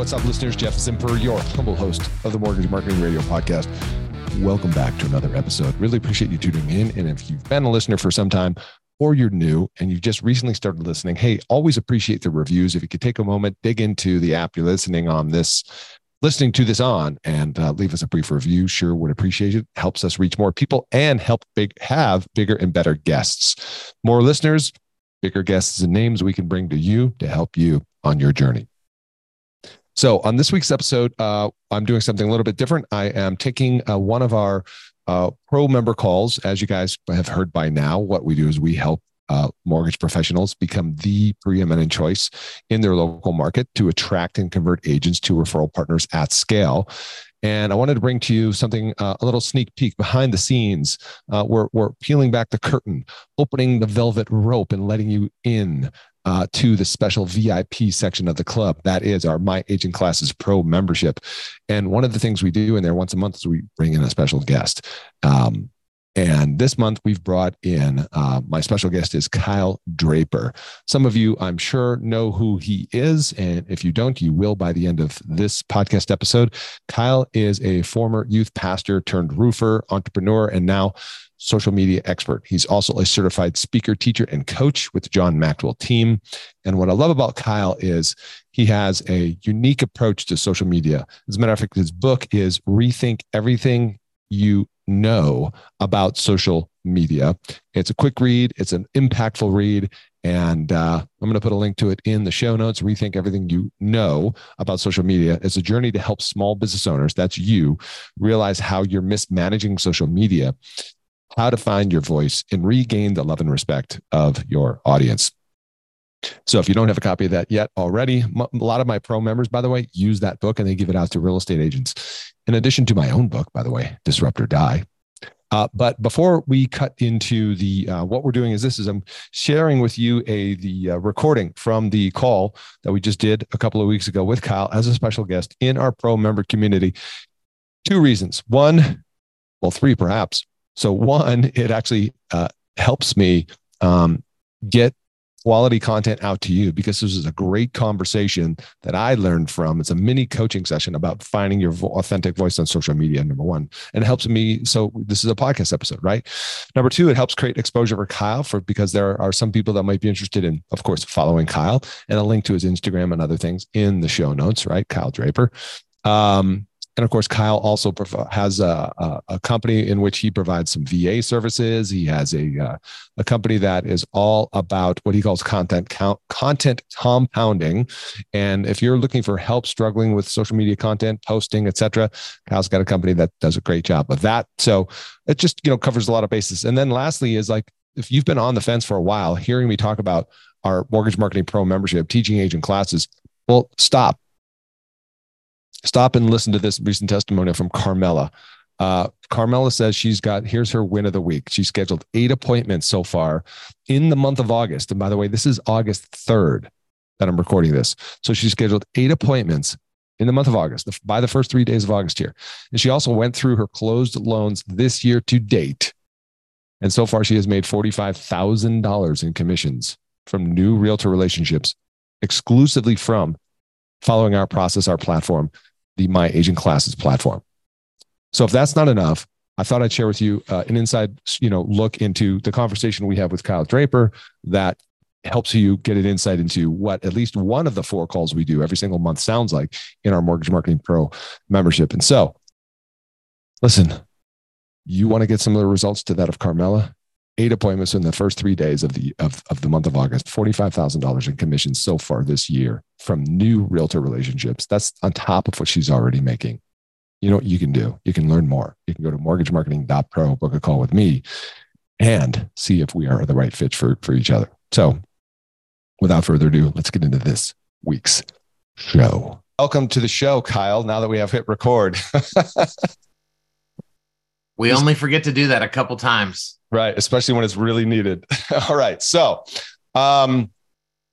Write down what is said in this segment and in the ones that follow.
What's up, listeners? Jeff Zimper, your humble host of the Mortgage Marketing Radio podcast. Welcome back to another episode. Really appreciate you tuning in. And if you've been a listener for some time or you're new and you've just recently started listening, hey, always appreciate the reviews. If you could take a moment, dig into the app you're listening on this, listening to this on, and uh, leave us a brief review, sure would appreciate it. Helps us reach more people and help big have bigger and better guests. More listeners, bigger guests and names we can bring to you to help you on your journey. So, on this week's episode, uh, I'm doing something a little bit different. I am taking uh, one of our uh, pro member calls. As you guys have heard by now, what we do is we help uh, mortgage professionals become the preeminent choice in their local market to attract and convert agents to referral partners at scale. And I wanted to bring to you something, uh, a little sneak peek behind the scenes. Uh, we're, we're peeling back the curtain, opening the velvet rope, and letting you in uh, to the special VIP section of the club. That is our My Agent Classes Pro membership. And one of the things we do in there once a month is we bring in a special guest. Um, and this month we've brought in uh, my special guest is Kyle Draper. Some of you, I'm sure, know who he is. And if you don't, you will by the end of this podcast episode. Kyle is a former youth pastor turned roofer, entrepreneur, and now social media expert. He's also a certified speaker, teacher, and coach with the John Maxwell team. And what I love about Kyle is he has a unique approach to social media. As a matter of fact, his book is Rethink Everything You Know About Social Media. It's a quick read, it's an impactful read. And uh, I'm going to put a link to it in the show notes. Rethink everything you know about social media. It's a journey to help small business owners, that's you, realize how you're mismanaging social media how to find your voice and regain the love and respect of your audience. So if you don't have a copy of that yet already, a lot of my pro members, by the way, use that book and they give it out to real estate agents. In addition to my own book, by the way, Disrupt or Die. Uh, but before we cut into the uh, what we're doing is this is I'm sharing with you a the uh, recording from the call that we just did a couple of weeks ago with Kyle as a special guest in our pro member community. Two reasons. One, well, three perhaps. So one, it actually uh, helps me um, get quality content out to you because this is a great conversation that I learned from. It's a mini coaching session about finding your authentic voice on social media, number one. And it helps me. So this is a podcast episode, right? Number two, it helps create exposure for Kyle for because there are some people that might be interested in, of course, following Kyle and a link to his Instagram and other things in the show notes, right? Kyle Draper. Um, and of course, Kyle also has a, a, a, company in which he provides some VA services. He has a uh, a company that is all about what he calls content count, content compounding. And if you're looking for help struggling with social media content, posting, etc., Kyle's got a company that does a great job of that. So it just you know covers a lot of bases. And then lastly is like if you've been on the fence for a while, hearing me talk about our mortgage marketing pro membership, teaching agent classes, well, stop stop and listen to this recent testimonial from Carmela. Uh, Carmela says she's got, here's her win of the week. She scheduled eight appointments so far in the month of August. And by the way, this is August 3rd that I'm recording this. So she scheduled eight appointments in the month of August, by the first three days of August here. And she also went through her closed loans this year to date. And so far, she has made $45,000 in commissions from new realtor relationships exclusively from following our process, our platform, the My Agent Classes platform. So if that's not enough, I thought I'd share with you uh, an inside, you know, look into the conversation we have with Kyle Draper that helps you get an insight into what at least one of the four calls we do every single month sounds like in our Mortgage Marketing Pro membership. And so, listen, you want to get similar results to that of Carmela? Eight appointments in the first three days of the of, of the month of August, $45,000 in commissions so far this year from new realtor relationships. That's on top of what she's already making. You know what you can do? You can learn more. You can go to mortgagemarketing.pro, book a call with me, and see if we are the right fit for, for each other. So without further ado, let's get into this week's show. Welcome to the show, Kyle. Now that we have hit record. we only forget to do that a couple times. Right, especially when it's really needed. All right, so um,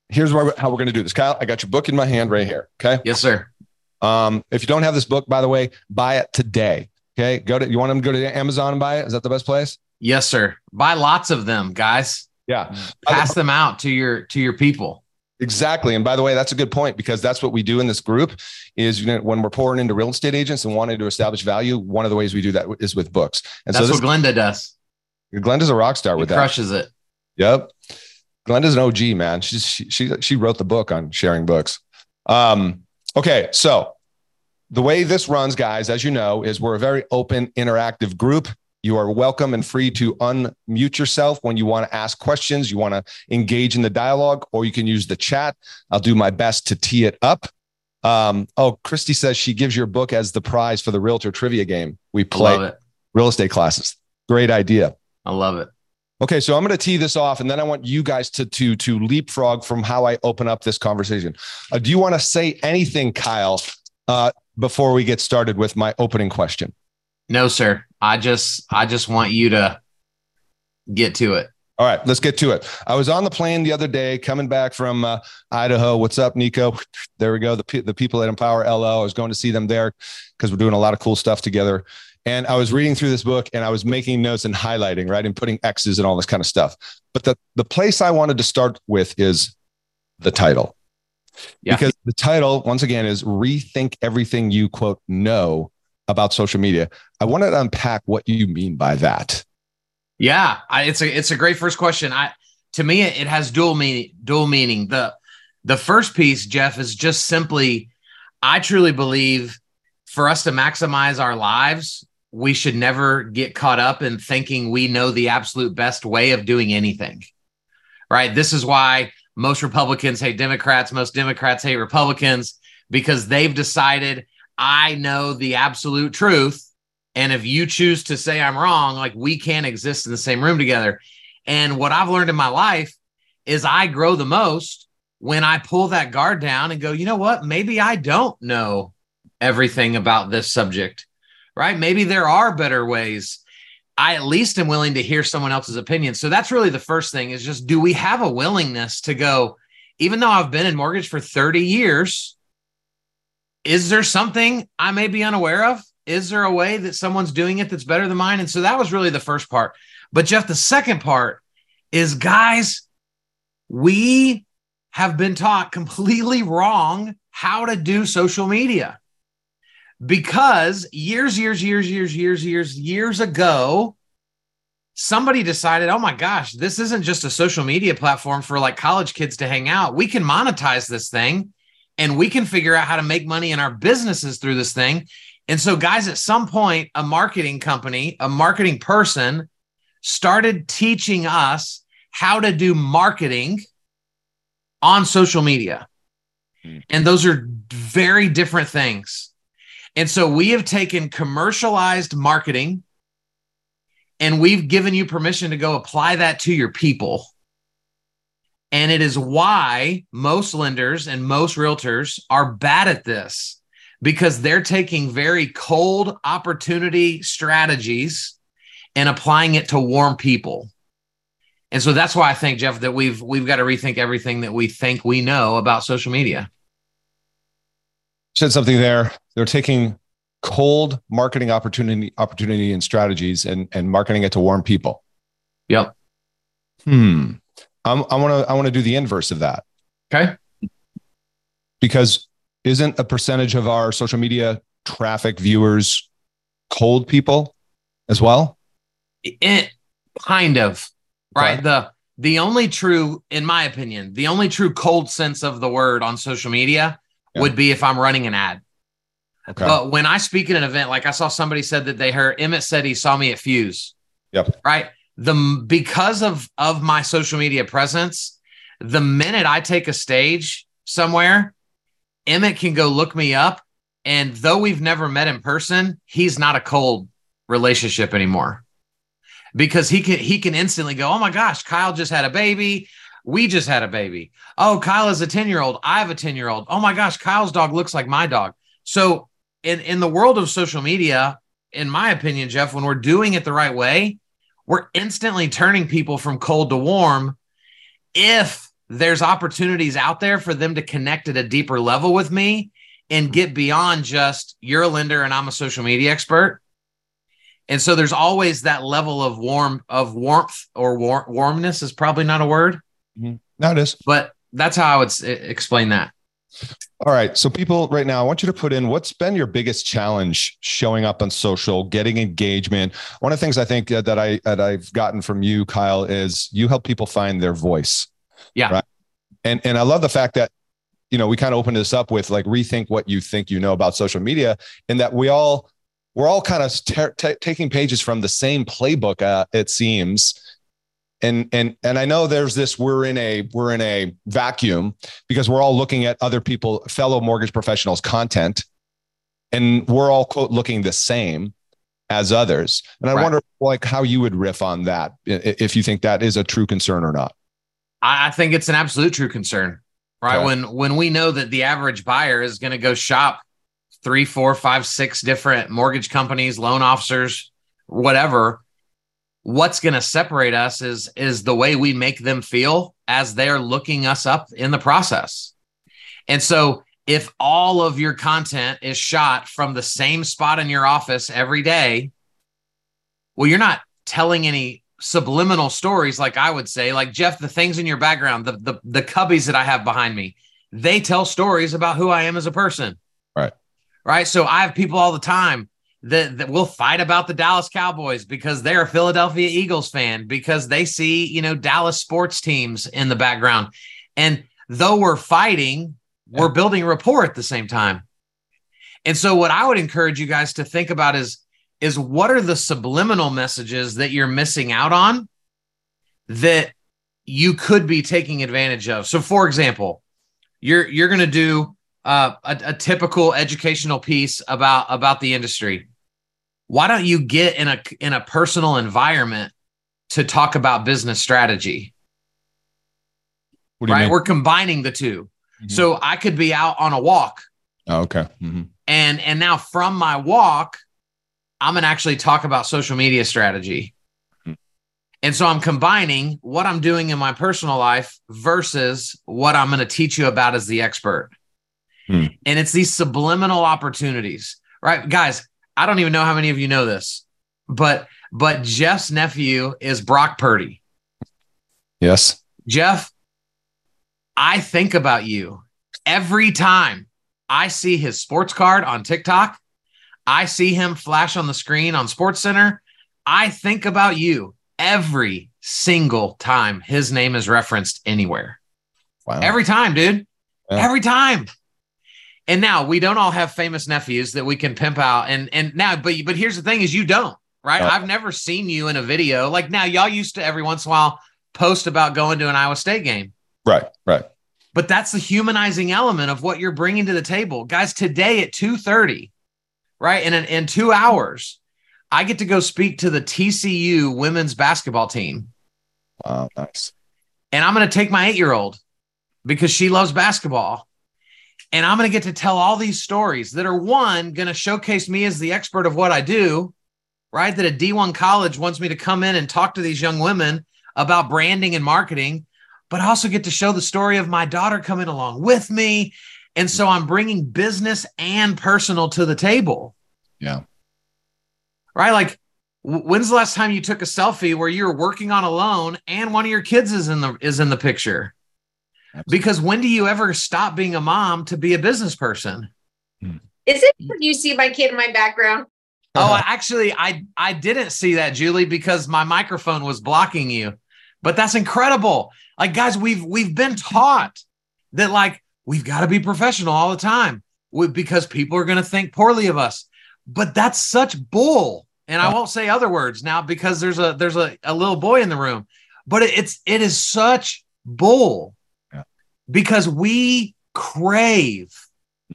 here's where, how we're going to do this. Kyle, I got your book in my hand right here. Okay. Yes, sir. Um, if you don't have this book, by the way, buy it today. Okay. Go to, you want them to go to Amazon and buy it? Is that the best place? Yes, sir. Buy lots of them, guys. Yeah. Pass them out to your, to your people. Exactly. And by the way, that's a good point because that's what we do in this group is you know, when we're pouring into real estate agents and wanting to establish value, one of the ways we do that is with books. And that's so what Glenda does. Glenda's a rock star with he that. Crushes it. Yep. Glenda's an OG, man. She's, she, she, she wrote the book on sharing books. Um, okay. So the way this runs, guys, as you know, is we're a very open, interactive group. You are welcome and free to unmute yourself when you want to ask questions, you want to engage in the dialogue, or you can use the chat. I'll do my best to tee it up. Um, oh, Christy says she gives your book as the prize for the realtor trivia game. We play real estate classes. Great idea. I love it. Okay, so I'm going to tee this off, and then I want you guys to to to leapfrog from how I open up this conversation. Uh, do you want to say anything, Kyle, uh, before we get started with my opening question? No, sir. I just I just want you to get to it. All right, let's get to it. I was on the plane the other day coming back from uh, Idaho. What's up, Nico? There we go. The, the people at Empower LO. I was going to see them there because we're doing a lot of cool stuff together. And I was reading through this book and I was making notes and highlighting, right? And putting X's and all this kind of stuff. But the, the place I wanted to start with is the title. Yeah. Because the title, once again, is Rethink Everything You Quote Know about social media. I want to unpack what you mean by that. Yeah, I, it's a it's a great first question. I to me it, it has dual meaning. Dual meaning. The the first piece, Jeff, is just simply, I truly believe, for us to maximize our lives, we should never get caught up in thinking we know the absolute best way of doing anything. Right. This is why most Republicans hate Democrats. Most Democrats hate Republicans because they've decided I know the absolute truth. And if you choose to say I'm wrong, like we can't exist in the same room together. And what I've learned in my life is I grow the most when I pull that guard down and go, you know what? Maybe I don't know everything about this subject, right? Maybe there are better ways. I at least am willing to hear someone else's opinion. So that's really the first thing is just do we have a willingness to go, even though I've been in mortgage for 30 years, is there something I may be unaware of? Is there a way that someone's doing it that's better than mine? And so that was really the first part. But Jeff, the second part is guys, we have been taught completely wrong how to do social media because years, years, years, years, years, years, years ago, somebody decided, oh my gosh, this isn't just a social media platform for like college kids to hang out. We can monetize this thing and we can figure out how to make money in our businesses through this thing. And so, guys, at some point, a marketing company, a marketing person started teaching us how to do marketing on social media. Hmm. And those are very different things. And so we have taken commercialized marketing and we've given you permission to go apply that to your people. And it is why most lenders and most realtors are bad at this because they're taking very cold opportunity strategies and applying it to warm people. And so that's why I think Jeff that we've we've got to rethink everything that we think we know about social media. Said something there. They're taking cold marketing opportunity opportunity and strategies and and marketing it to warm people. Yep. Hmm. I'm, I want to I want to do the inverse of that. Okay. Because isn't a percentage of our social media traffic viewers cold people as well? It kind of right. The the only true, in my opinion, the only true cold sense of the word on social media yeah. would be if I'm running an ad. Okay. But when I speak at an event, like I saw somebody said that they heard Emmett said he saw me at Fuse. Yep. Right the because of of my social media presence, the minute I take a stage somewhere, Emmett can go look me up. And though we've never met in person, he's not a cold relationship anymore because he can he can instantly go, oh my gosh, Kyle just had a baby. We just had a baby. Oh, Kyle is a 10 year old. I have a 10 year old. Oh my gosh, Kyle's dog looks like my dog. So in, in the world of social media, in my opinion, Jeff, when we're doing it the right way, we're instantly turning people from cold to warm if there's opportunities out there for them to connect at a deeper level with me and get beyond just you're a lender and I'm a social media expert. And so there's always that level of warm of warmth or war- warmness is probably not a word. Mm-hmm. No, it is. But that's how I would s- explain that. All right. So, people, right now, I want you to put in what's been your biggest challenge showing up on social, getting engagement. One of the things I think uh, that I that I've gotten from you, Kyle, is you help people find their voice. Yeah. Right. And and I love the fact that you know we kind of opened this up with like rethink what you think you know about social media, and that we all we're all kind of t- taking pages from the same playbook. Uh, it seems and and and I know there's this we're in a we're in a vacuum because we're all looking at other people fellow mortgage professionals content and we're all quote looking the same as others and I Right. wonder like how you would riff on that if you think that is a true concern or not I, think it's an absolute true concern, right? Okay. When when we know that the average buyer is going to go shop three, four, five, six different mortgage companies, loan officers, whatever. What's going to separate us is is the way we make them feel as they're looking us up in the process. And so if all of your content is shot from the same spot in your office every day, well, you're not telling any subliminal stories, like I would say, like Jeff, the things in your background, the the the cubbies that I have behind me, they tell stories about who I am as a person. Right. Right. So I have people all the time that, that will fight about the Dallas Cowboys because they're a Philadelphia Eagles fan, because they see, you know, Dallas sports teams in the background. And though we're fighting, we're building rapport at the same time. And so what I would encourage you guys to think about is is what are the subliminal messages that you're missing out on that you could be taking advantage of. So for example, you're you're going to do uh, a, a typical educational piece about about the industry. Why don't you get in a in a personal environment to talk about business strategy? what do you Right? mean We're combining the 2 Mhm. So I could be out on a walk oh, okay Mhm. and and now from my walk i'm going to actually talk about social media strategy Hmm. and so i'm combining what i'm doing in my personal life versus what i'm going to teach you about as the expert Hmm. and it's these subliminal opportunities right guys i don't even know how many of you know this but but jeff's nephew is brock purdy yes Jeff, I think about you every time I see his sports card on TikTok. I see him flash on the screen on Sports Center. I think about you every single time his name is referenced anywhere. wow Every time, dude. Yeah. Every time. And now we don't all have famous nephews that we can pimp out. And and now, but but here's the thing: is you don't, right? Yeah. I've never seen you in a video. Like now, y'all used to every once in a while post about going to an Iowa State game. right right But that's the humanizing element of what you're bringing to the table. Guys, today at 2:30, right? In, in two hours, I get to go speak to the TCU women's basketball team. wow nice And I'm going to take my eight-year-old because she loves basketball. And I'm going to get to tell all these stories that are one going to showcase me as the expert of what I do, right? That a D1 college wants me to come in and talk to these young women about branding and marketing, but I also get to show the story of my daughter coming along with me. And so I'm bringing business and personal to the table. Yeah. Right? Like when's the last time you took a selfie where you're working on a loan and one of your kids is in the is in the picture? Because when do you ever stop being a mom to be a business person? Hmm. Is it when you see my kid in my background? Oh, uh-huh. actually, I I didn't see that, Julie, because my microphone was blocking you. But that's incredible. Like, guys, we've we've been taught that like we've got to be professional all the time because people are going to think poorly of us. But that's such bull. And I uh-huh. won't say other words now because there's a there's a, a little boy in the room. But it, it's it is such bull Yeah. Because we crave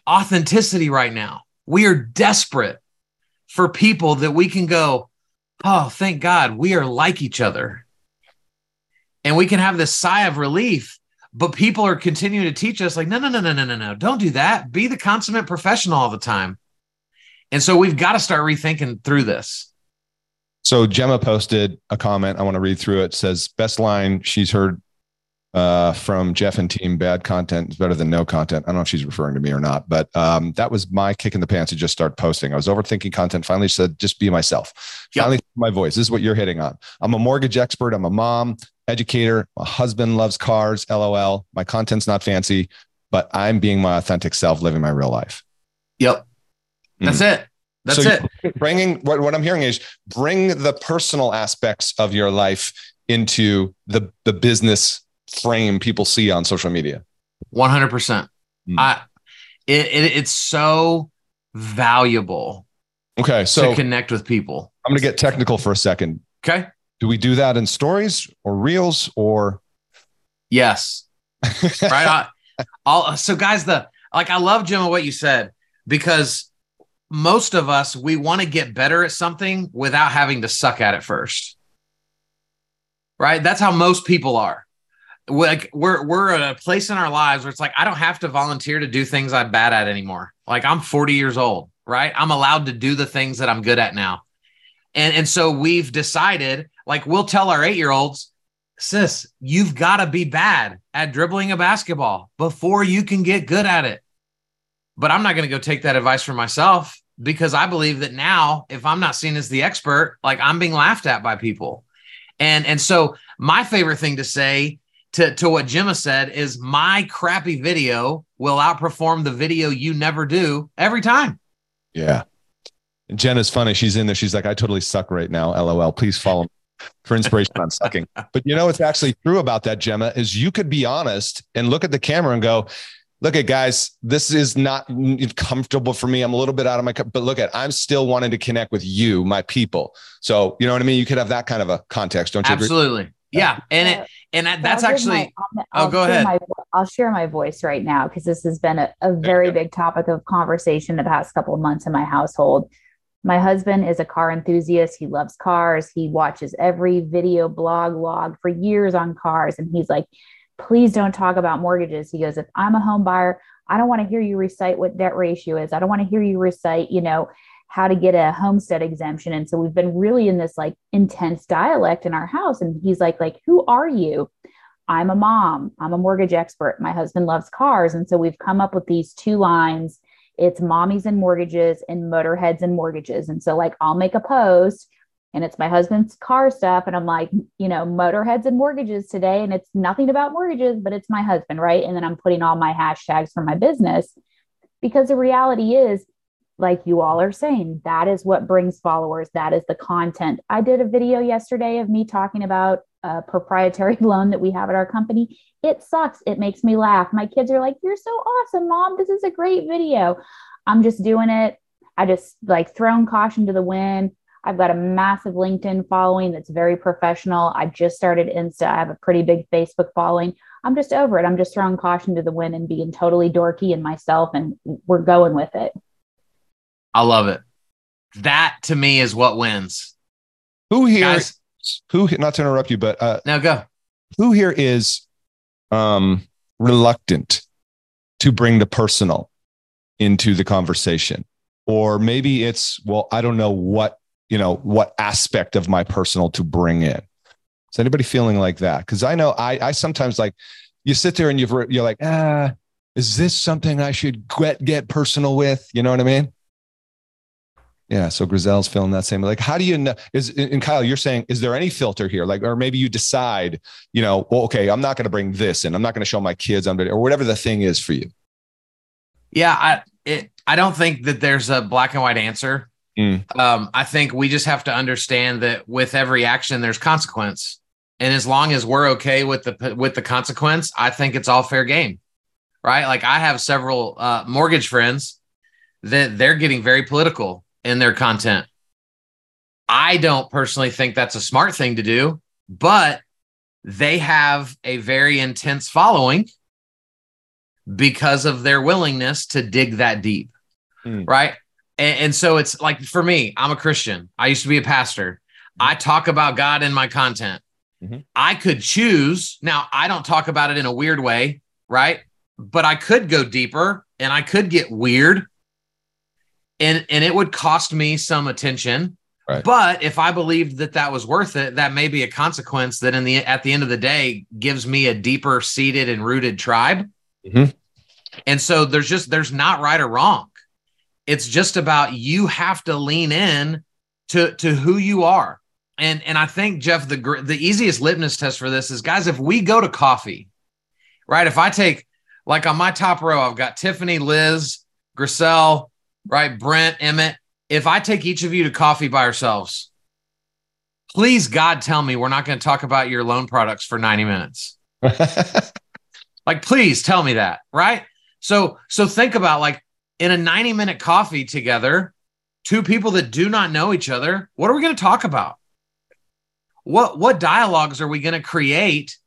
authenticity right now. We are desperate for people that we can go, oh, thank God we are like each other. And we can have this sigh of relief. But people are continuing to teach us, like, no, no, no, no, no, no, no. Don't do that. Be the consummate professional all the time. And so we've got to start rethinking through this. So Gemma posted a comment. I want to read through it. it. Says best line she's heard uh, from Jeff and team. Bad content is better than no content. I don't know if she's referring to me or not, but um, that was my kick in the pants to just start posting. I was overthinking content. Finally said, just be myself. Yep. Finally, my voice. This is what you're hitting on. I'm a mortgage expert. I'm a mom, educator. My husband loves cars. LOL. My content's not fancy, but I'm being my authentic self, living my real life. Yep. That's mm. it. That's so it. Bringing what, what I'm hearing is bring the personal aspects of your life into the the business frame people see on social media. 100%. Mm. I it, it, it's so valuable. Okay, so to connect with people. I'm going to get technical for a second. Okay. Do we do that in stories or reels or Yes. right. I, I'll, so guys, the like I love Jim what you said because most of us we want to get better at something without having to suck at it first. Right? That's how most people are. Like we're we're at a place in our lives where it's like I don't have to volunteer to do things I'm bad at anymore. Like I'm 40 years old, right? I'm allowed to do the things that I'm good at now. And and so we've decided like we'll tell our 8-year-olds, sis, you've got to be bad at dribbling a basketball before you can get good at it. But I'm not going to go take that advice for myself because I believe that now, if I'm not seen as the expert, like I'm being laughed at by people. And and so my favorite thing to say to, to what Gemma said is my crappy video will outperform the video you never do every time. Yeah. And Jenna's funny. She's in there. She's like, I totally suck right now. LOL. Please follow me for inspiration on sucking. But you know what's actually true about that, Gemma, is you could be honest and look at the camera and go, look at guys, this is not comfortable for me. I'm a little bit out of my, cup, but look at, I'm still wanting to connect with you, my people. So, you know what I mean? You could have that kind of a context, don't you? Absolutely. Agree? Yeah. And it, and that, that's actually, my, oh, go ahead. My, I'll share my voice right now because this has been a, a very big topic of conversation the past couple of months in my household. My husband is a car enthusiast. He loves cars. He watches every video, blog, log for years on cars. And he's like, please don't talk about mortgages. He goes, if I'm a home buyer, I don't want to hear you recite what debt ratio is. I don't want to hear you recite, you know, how to get a homestead exemption. And so we've been really in this like intense dialect in our house. And he's like, like, who are you? I'm a mom. I'm a mortgage expert. My husband loves cars. And so we've come up with these two lines. It's mommies and mortgages and motorheads and mortgages. And so like I'll make a post and it's my husband's car stuff and i'm like you know motorheads and mortgages today and it's nothing about mortgages but it's my husband right and then i'm putting all my hashtags for my business because the reality is like you all are saying that is what brings followers that is the content i did a video yesterday of me talking about a proprietary loan that we have at our company it sucks it makes me laugh my kids are like you're so awesome mom this is a great video i'm just doing it i just like thrown caution to the wind I've got a massive LinkedIn following that's very professional. I just started Insta. I have a pretty big Facebook following. I'm just over it. I'm just throwing caution to the wind and being totally dorky and myself, and we're going with it. I love it. That to me is what wins. Who here? Guys, who? Not to interrupt you, but uh, now go. Who here is um, reluctant to bring the personal into the conversation? Or maybe it's, well, I don't know what you know, what aspect of my personal to bring in. Is anybody feeling like that? Because I know I, I sometimes like you sit there and you've, you're like, ah, is this something I should get, get personal with? You know what I mean? Yeah. So Grizel's feeling that same. Like, how do you know? Is and Kyle, you're saying, is there any filter here? Like, or maybe you decide, you know, well, okay, I'm not going to bring this in. I'm not going to show my kids on video or whatever the thing is for you. Yeah, I it, I don't think that there's a black and white answer. Mm. Um, I think we just have to understand that with every action, there's consequence, and as long as we're okay with the with the consequence, I think it's all fair game, right? Like I have several uh, mortgage friends that they're getting very political in their content. I don't personally think that's a smart thing to do, but they have a very intense following because of their willingness to dig that deep. Mm. Right. And, and, so it's like for me, I'm a Christian. I used to be a pastor. I talk about God in my content. Mm-hmm. I could choose. Now, I don't talk about it in a weird way, right? But I could go deeper and I could get weird. And, and it would cost me some attention, Right. But if I believed that that was worth it, that may be a consequence that in the at the end of the day gives me a deeper seated and rooted tribe. Mhm. And so there's just there's not right or wrong. It's just about you have to lean in to to who you are. And and I think Jeff the the easiest litmus test for this is guys if we go to coffee, right? If I take like on my top row I've got Tiffany, Liz, Griselle, right? Brent, Emmett. If I take each of you to coffee by ourselves, please God tell me we're not going to talk about your loan products for 90 minutes. Like, please tell me that, right? So, so think about like in a 90 minute coffee together, two people that do not know each other, what are we going to talk about? What what dialogues are we going to create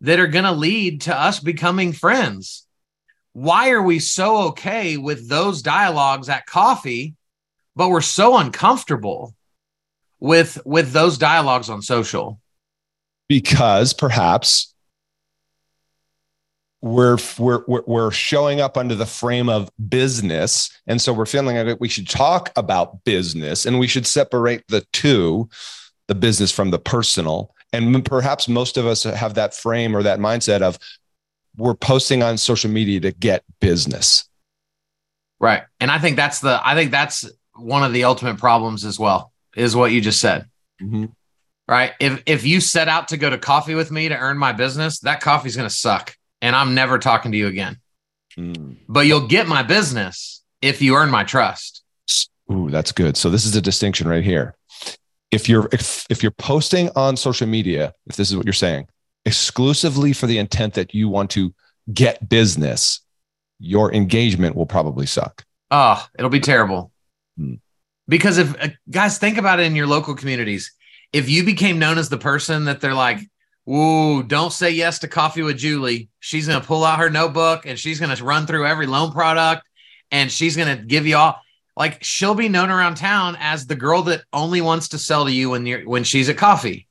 that are going to lead to us becoming friends? Why are we so okay with those dialogues at coffee, but we're so uncomfortable with with those dialogues on social? because perhaps we're, we're we're showing up under the frame of business and so we're feeling like we should talk about business and we should separate the two the business from the personal and perhaps most of us have that frame or that mindset of we're posting on social media to get business Right. And I think that's the I think that's one of the ultimate problems as well, is what you just said. Right. If if you set out to go to coffee with me to earn my business, that coffee's gonna suck. And I'm never talking to you again. Mm. But you'll get my business if you earn my trust. Ooh, that's good. So this is a distinction right here. If you're if, if you're posting on social media, if this is what you're saying, exclusively for the intent that you want to get business, your engagement will probably suck. Oh, it'll be terrible. Hmm. Because if uh, guys think about it in your local communities, if you became known as the person that they're like, "Ooh, don't say yes to coffee with Julie. She's going to pull out her notebook and she's going to run through every loan product and she's going to give you all like she'll be known around town as the girl that only wants to sell to you when you're when she's at coffee."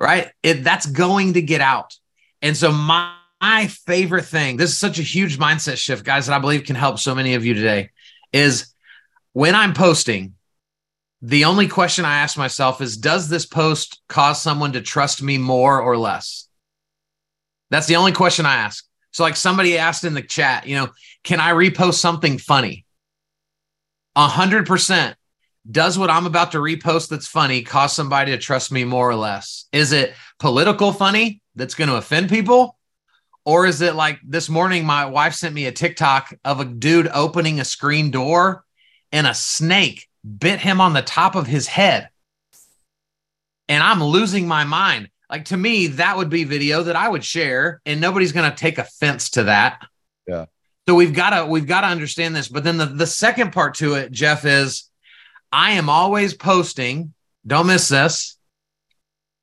Right? It that's going to get out. And so my my favorite thing, this is such a huge mindset shift, guys, that I believe can help so many of you today, is when I'm posting, the only question I ask myself is Does this post cause someone to trust me more or less? That's the only question I ask. So, like somebody asked in the chat, you know, can I repost something funny? A hundred percent. Does what I'm about to repost that's funny cause somebody to trust me more or less? Is it political funny that's going to offend people? Or is it like this morning, my wife sent me a TikTok of a dude opening a screen door and a snake bit him on the top of his head. And I'm losing my mind. Like to me, that would be video that I would share, and nobody's going to take offense to that. Yeah. So we've got to we've got to understand this. But then the, the second part to it, Jeff, is I am always posting, don't miss this,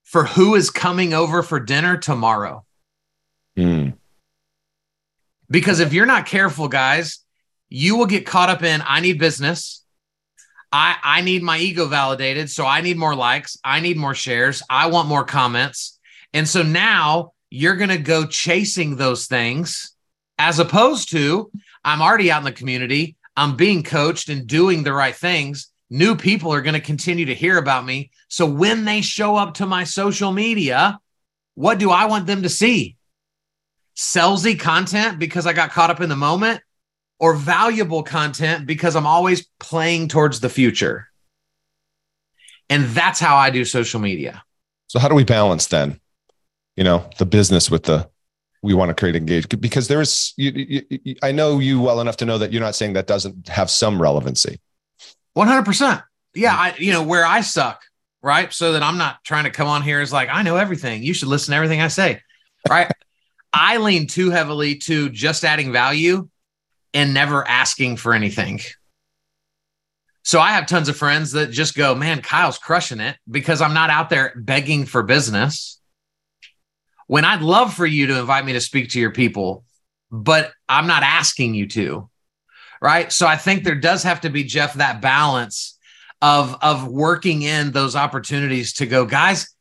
for who is coming over for dinner tomorrow. Mm. Because if you're not careful, guys, you will get caught up in I need business. I I need my ego validated, so I need more likes, I need more shares, I want more comments. And so now you're going to go chasing those things as opposed to I'm already out in the community, I'm being coached and doing the right things. New people are going to continue to hear about me. So when they show up to my social media, what do I want them to see? salesy content because I got caught up in the moment or valuable content because I'm always playing towards the future. And that's how I do social media. So how do we balance then? You know, the business with the we want to create engage because there is. You, you, you, I know you well enough to know that you're not saying that doesn't have some relevancy. 100%. Yeah, I you know where I suck, right? So that I'm not trying to come on here as like I know everything. You should listen to everything I say. Right? I lean too heavily to just adding value and never asking for anything. So I have tons of friends that just go, man, Kyle's crushing it because I'm not out there begging for business. When I'd love for you to invite me to speak to your people, but I'm not asking you to. Right. So I think there does have to be, Jeff, that balance of, of working in those opportunities to go, guys,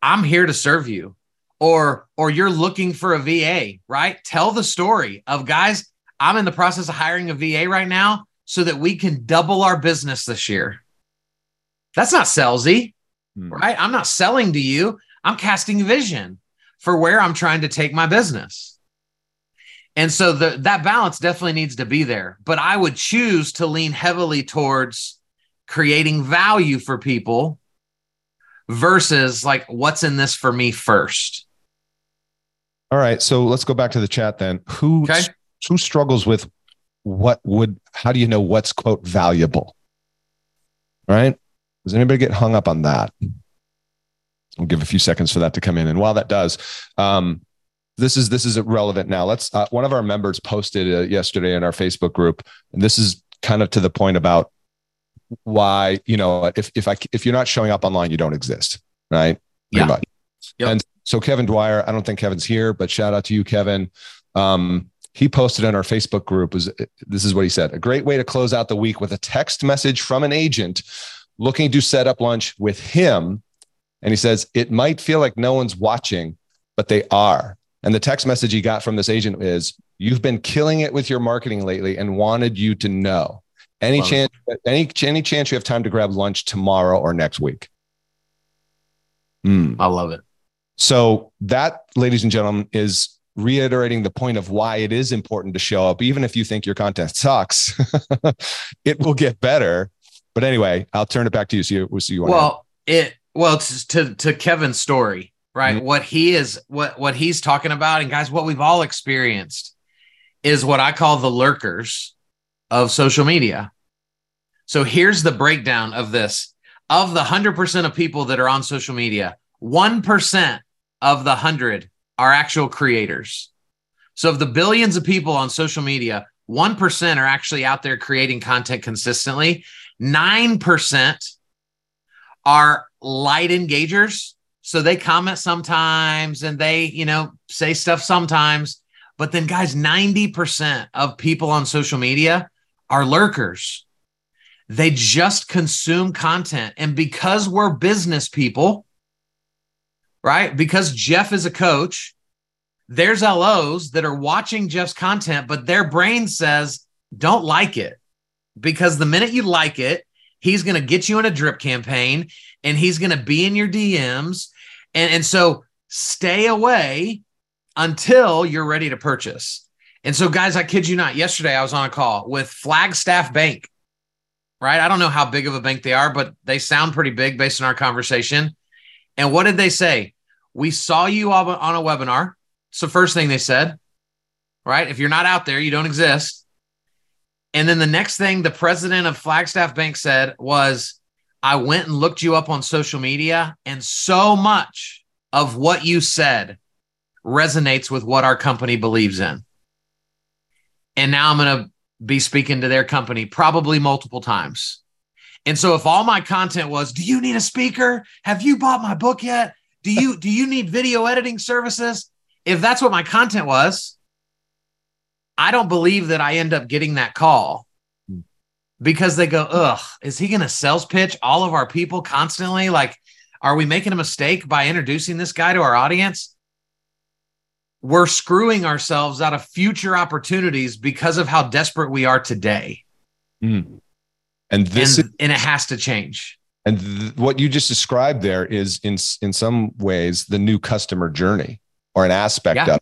I'm here to serve you. Or, or you're looking for a VA, right? Tell the story of guys, I'm in the process of hiring a VA right now so that we can double our business this year. That's not salesy, Hmm. right? I'm not selling to you. I'm casting vision for where I'm trying to take my business. And so the, that balance definitely needs to be there. But I would choose to lean heavily towards creating value for people versus like, what's in this for me first? All right. So let's go back to the chat then. Who Okay. who struggles with what would how do you know what's quote valuable? All right. Does anybody get hung up on that? We'll give a few seconds for that to come in. And while that does, um, this is this is relevant now. Let's uh, one of our members posted uh, yesterday in our Facebook group, and this is kind of to the point about why you know if if I if you're not showing up online, you don't exist, right? Yeah. much. Yep. And so Kevin Dwyer, I don't think Kevin's here, but shout out to you, Kevin. Um, he posted in our Facebook group was this is what he said: a great way to close out the week with a text message from an agent looking to set up lunch with him. And he says it might feel like no one's watching, but they are. And the text message he got from this agent is, "You've been killing it with your marketing lately, and wanted you to know. Any Love chance, any any chance you have time to grab lunch tomorrow or next week?" Hmm. I love it. So that, ladies and gentlemen, is reiterating the point of why it is important to show up, even if you think your content sucks. it will get better. But anyway, I'll turn it back to you. So you, so you want Well, it well to to, to Kevin's story, right? Mhm. What he is, what what he's talking about, and guys, what we've all experienced is what I call the lurkers of social media. So here's the breakdown of this: of the hundred percent of people that are on social media, one percent of the hundred are actual creators. So of the billions of people on social media, one percent are actually out there creating content consistently. Nine percent are light engagers. So they comment sometimes and they, you know, say stuff sometimes. But then, guys, 90% of people on social media are lurkers. They just consume content. And because we're business people, right? Because Jeff is a coach, there's LOs that are watching Jeff's content, but their brain says, don't like it. Because the minute you like it, he's going to get you in a drip campaign and he's going to be in your DMs. And, and so stay away until you're ready to purchase. And so, guys, I kid you not, yesterday I was on a call with Flagstaff Bank, right? I don't know how big of a bank they are, but they sound pretty big based on our conversation. And what did they say? We saw you on a webinar. It's the first thing they said, right? If you're not out there, you don't exist. And then the next thing the president of Flagstaff Bank said was, I went and looked you up on social media, and so much of what you said resonates with what our company believes in. And now I'm going to be speaking to their company probably multiple times. And so if all my content was, do you need a speaker? Have you bought my book yet? Do you do you need video editing services? If that's what my content was, I don't believe that I end up getting that call because they go, ugh, is he going to sales pitch all of our people constantly? Like, are we making a mistake by introducing this guy to our audience? We're screwing ourselves out of future opportunities because of how desperate we are today. Hmm. And this and, is, and it has to change. and th- what you just described there is in in some ways the new customer journey or an aspect Yeah. of it,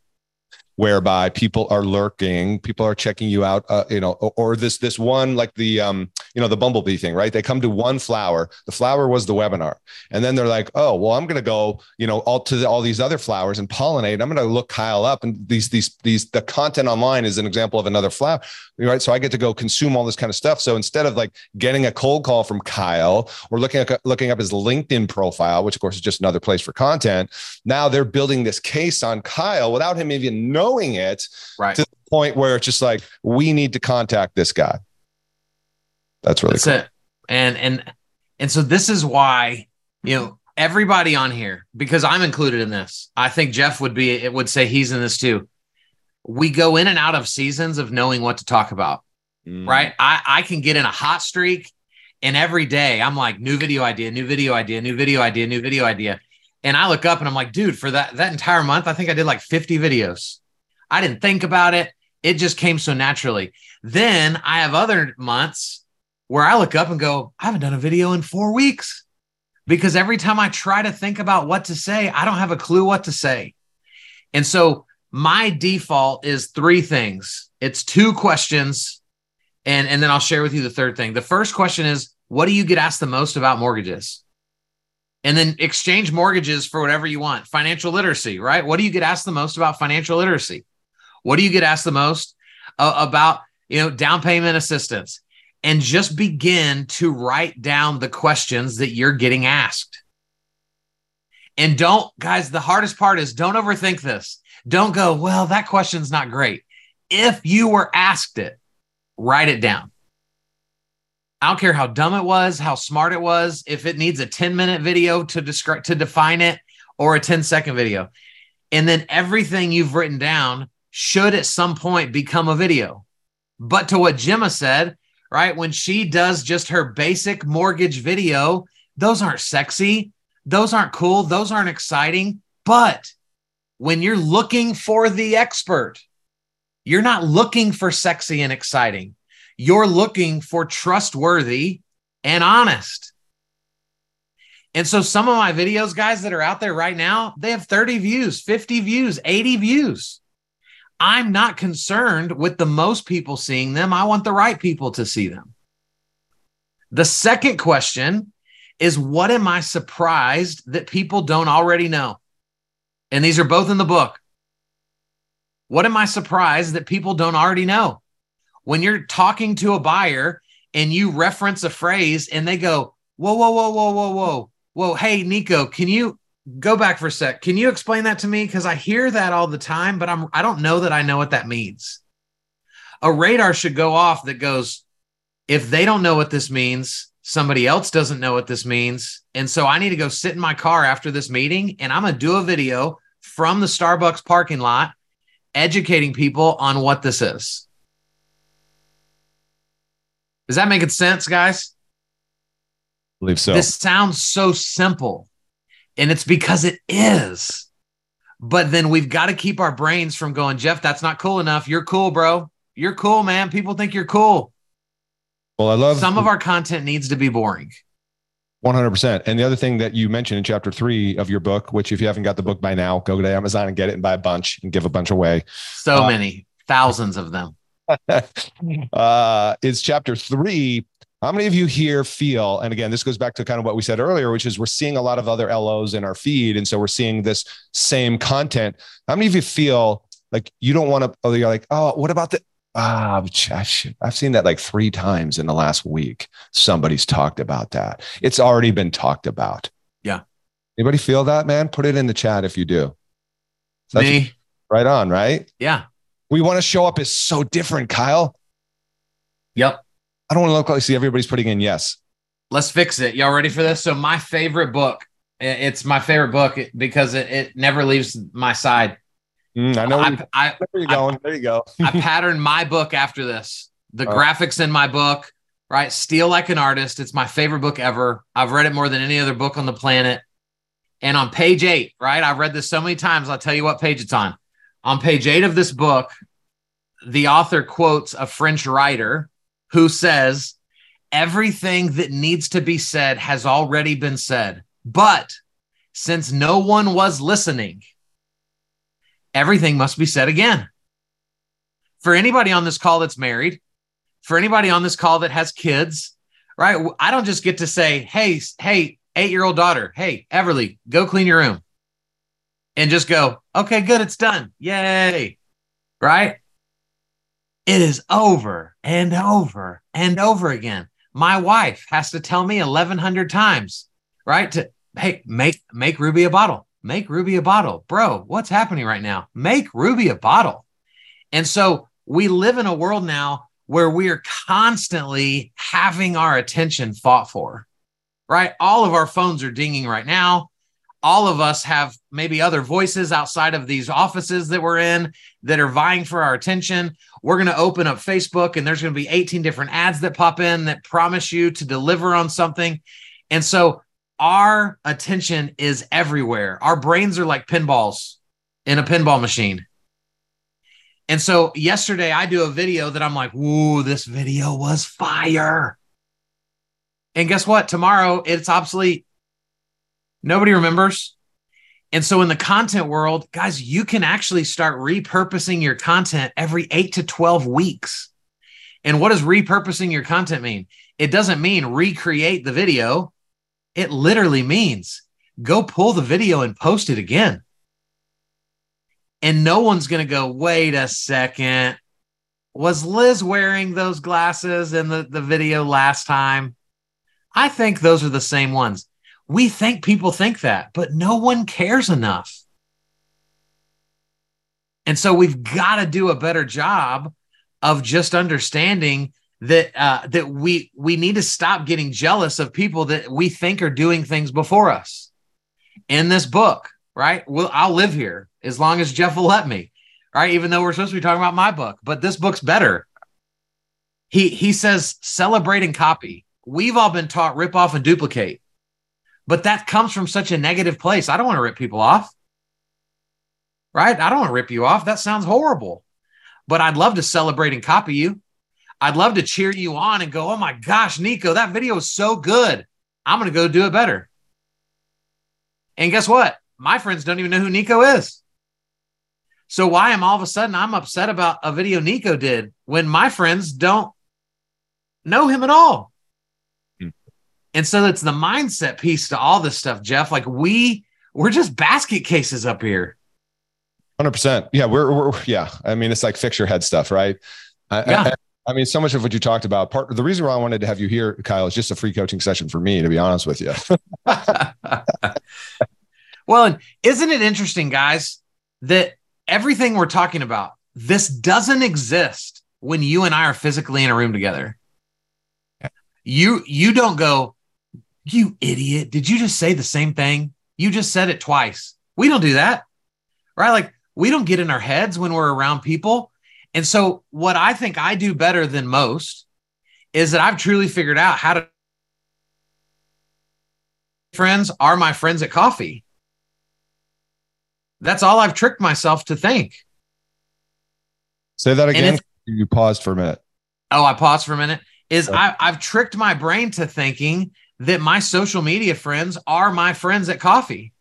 whereby people are lurking, people are checking you out, uh, you know, or, or this this one like the um you know the bumblebee thing, right? They come to one flower. The flower was the webinar, and then they're like, oh well, I'm going to go you know all to the, all these other flowers and pollinate. I'm going to look Kyle up, and these these these the content online is an example of another flower, right? So I get to go consume all this kind of stuff. So instead of like getting a cold call from Kyle or looking at looking up his LinkedIn profile, which of course is just another place for content, now they're building this case on Kyle without him even knowing it Right. to the point where it's just like we need to contact this guy. That's really That's cool. it. And and and so this is why, you know, everybody on here, because I'm included in this. I think Jeff would be it would say he's in this too. We go in and out of seasons of knowing what to talk about. Mm. right? I, I can get in a hot streak and every day I'm like, new video idea, new video idea, new video idea, new video idea. And I look up and I'm like, dude, for that that entire month, I think I did like 50 videos. I didn't think about it. It just came so naturally. Then I have other months where I look up and go, I haven't done a video in four weeks because every time I try to think about what to say, I don't have a clue what to say. And so my default is three things it's two questions. And, and then I'll share with you the third thing. The first question is, what do you get asked the most about mortgages? And then exchange mortgages for whatever you want. Financial literacy, right? What do you get asked the most about financial literacy? What do you get asked the most uh, about, you know, down payment assistance? And just begin to write down the questions that you're getting asked. And don't, guys, the hardest part is don't overthink this. Don't go, well, that question's not great. If you were asked it, write it down. I don't care how dumb it was, how smart it was, if it needs a 10 minute video to describe to define it or a 10 second video. And then everything you've written down should at some point become a video. But to what Gemma said, right? When she does just her basic mortgage video, those aren't sexy. Those aren't cool. Those aren't exciting. But when you're looking for the expert, you're not looking for sexy and exciting. You're looking for trustworthy and honest. And so some of my videos, guys, that are out there right now, they have 30 views, 50 views, 80 views. I'm not concerned with the most people seeing them. I want the right people to see them. The second question is what am I surprised that people don't already know? And these are both in the book. What am I surprised that people don't already know? when you're talking to a buyer and you reference a phrase and they go, whoa, whoa, whoa, whoa, whoa, whoa, whoa, hey, Nico, can you go back for a sec? Can you explain that to me? Because I hear that all the time, but I'm I don't know that I know what that means. A radar should go off that goes, if they don't know what this means, somebody else doesn't know what this means. And so I need to go sit in my car after this meeting and I'm gonna do a video from the Starbucks parking lot educating people on what this is. Is that making sense, guys? I believe so. This sounds so simple, and it's because it is. But then we've got to keep our brains from going, Jeff, that's not cool enough. You're cool, bro. You're cool, man. People think you're cool. Well, I love some of our content needs to be boring. 100%. And the other thing that you mentioned in chapter three of your book, which if you haven't got the book by now, go to Amazon and get it and buy a bunch and give a bunch away. So uh, many, thousands of them. uh, is chapter three. How many of you here feel, and again, this goes back to kind of what we said earlier, which is we're seeing a lot of other LOs in our feed. And so we're seeing this same content. How many of you feel like you don't want to, oh, you're like, oh, what about the, ah, I've seen that like three times in the last week. Somebody's talked about that. It's already been talked about. Yeah. Anybody feel that, man? Put it in the chat if you do. So Me. Right on, right? Yeah we want to show up as so different, Kyle. Yep. I don't want to look like see everybody's putting in yes. Let's fix it. Y'all ready for this? So my favorite book. It's my favorite book because it, it never leaves my side. Mm, I know. I, I, where you going? I, there you go. I patterned my book after this. The oh. graphics in my book, right? Steal like an artist. It's my favorite book ever. I've read it more than any other book on the planet. And on page eight, right? I've read this so many times. I'll tell you what page it's on. On page eight of this book, the author quotes a French writer who says, Everything that needs to be said has already been said. But since no one was listening, everything must be said again. For anybody on this call that's married, for anybody on this call that has kids, right? I don't just get to say, hey, hey, eight year old daughter, hey, Everly, go clean your room and just go, okay, good, it's done. Yay. Right? It is over and over and over again. My wife has to tell me 1100 times, right? To hey, make make Ruby a bottle. Make Ruby a bottle. Bro, what's happening right now? Make Ruby a bottle. And so we live in a world now where we are constantly having our attention fought for, right? All of our phones are dinging right now all of us have maybe other voices outside of these offices that we're in that are vying for our attention. We're going to open up Facebook and there's going to be 18 different ads that pop in that promise you to deliver on something. And so our attention is everywhere. Our brains are like pinballs in a pinball machine. And so yesterday I do a video that I'm like, "Whoa, this video was fire." And guess what? Tomorrow it's obsolete. Nobody remembers. And so in the content world, guys, you can actually start repurposing your content every eight to 12 weeks. And what does repurposing your content mean? It doesn't mean recreate the video. It literally means go pull the video and post it again. And no one's going to go, wait a second. Was Liz wearing those glasses in the, the video last time? I think those are the same ones. We think people think that, but no one cares enough. And so we've got to do a better job of just understanding that uh, that we we need to stop getting jealous of people that we think are doing things before us. In this book, right? Well, I'll live here as long as Jeff will let me, right? Even though we're supposed to be talking about my book, but this book's better. He he says celebrate and copy. We've all been taught rip off and duplicate. But that comes from such a negative place. I don't want to rip people off. Right? I don't want to rip you off. That sounds horrible. But I'd love to celebrate and copy you. I'd love to cheer you on and go, oh my gosh, Nico, that video is so good. I'm going to go do it better. And guess what? My friends don't even know who Nico is. So why am all of a sudden I'm upset about a video Nico did when my friends don't know him at all? And so it's the mindset piece to all this stuff, Jeff. Like we we're just basket cases up here. Hundred percent. Yeah, we're, we're yeah. I mean, it's like fix your head stuff, right? Yeah. I, I, mean, so much of what you talked about. Part the reason why I wanted to have you here, Kyle, is just a free coaching session for me. To be honest with you. well, and isn't it interesting, guys, that everything we're talking about this doesn't exist when you and I are physically in a room together. You you don't go, you idiot. Did you just say the same thing? You just said it twice. We don't do that, right? Like, we don't get in our heads when we're around people. And so, what I think I do better than most is that I've truly figured out how to. Friends are my friends at coffee. That's all I've tricked myself to think. Say that again. You paused for a minute. Oh, I paused for a minute. Is I, I've tricked my brain to thinking that my social media friends are my friends at coffee.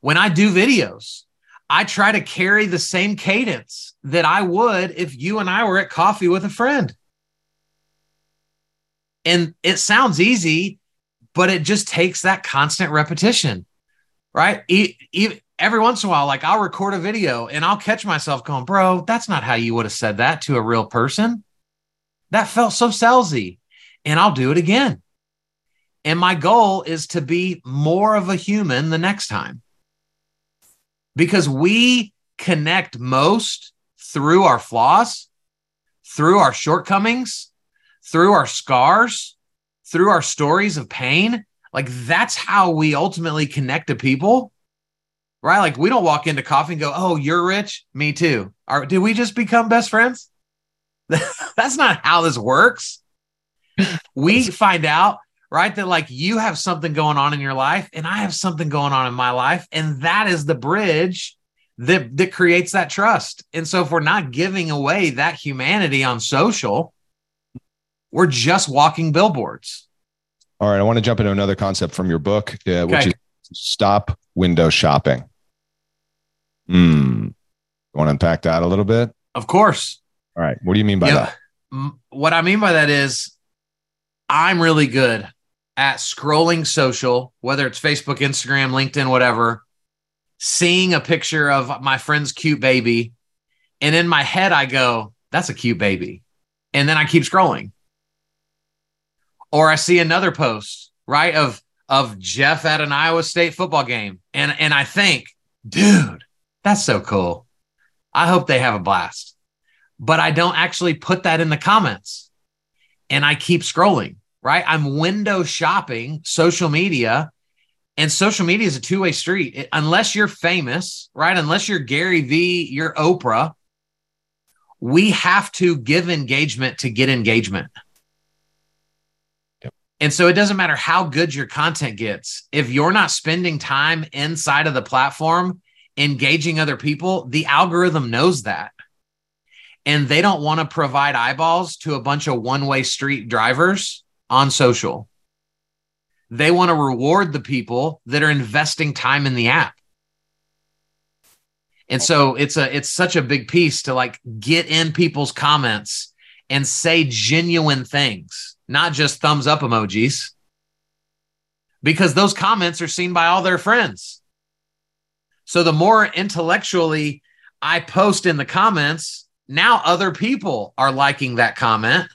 When I do videos, I try to carry the same cadence that I would if you and I were at coffee with a friend. And it sounds easy, but it just takes that constant repetition, right? every once in a while, like I'll record a video and I'll catch myself going, bro, that's not how you would have said that to a real person. That felt so salesy and I'll do it again. And my goal is to be more of a human the next time because we connect most through our flaws, through our shortcomings, through our scars, through our stories of pain. Like that's how we ultimately connect to people, right? Like we don't walk into coffee and go, "Oh, you're rich, me too." Are did we just become best friends? that's not how this works we find out right that like you have something going on in your life and i have something going on in my life and that is the bridge that that creates that trust. And so if we're not giving away that humanity on social we're just walking billboards. All right i want to jump into another concept from your book uh, okay. which is stop window shopping. Hmm want to unpack that a little bit? Of course. All right what do you mean by that? what i mean by that is I'm really good at scrolling social, whether it's Facebook, Instagram, LinkedIn, whatever, seeing a picture of my friend's cute baby. And in my head, I go, that's a cute baby. And then I keep scrolling. Or I see another post, right, of of Jeff at an Iowa State football game. And and I think, dude, that's so cool. I hope they have a blast. But I don't actually put that in the comments. And I keep scrolling right? I'm window shopping social media. And social media is a two way street. It, unless you're famous, right? Unless you're Gary Vee, you're Oprah, we have to give engagement to get engagement. Yep. And so it doesn't matter how good your content gets. If you're not spending time inside of the platform engaging other people, the algorithm knows that. And they don't want to provide eyeballs to a bunch of one way street drivers on social. They want to reward the people that are investing time in the app. And so it's a it's such a big piece to like get in people's comments and say genuine things, not just thumbs up emojis. Because those comments are seen by all their friends. So the more intellectually I post in the comments, now other people are liking that comment.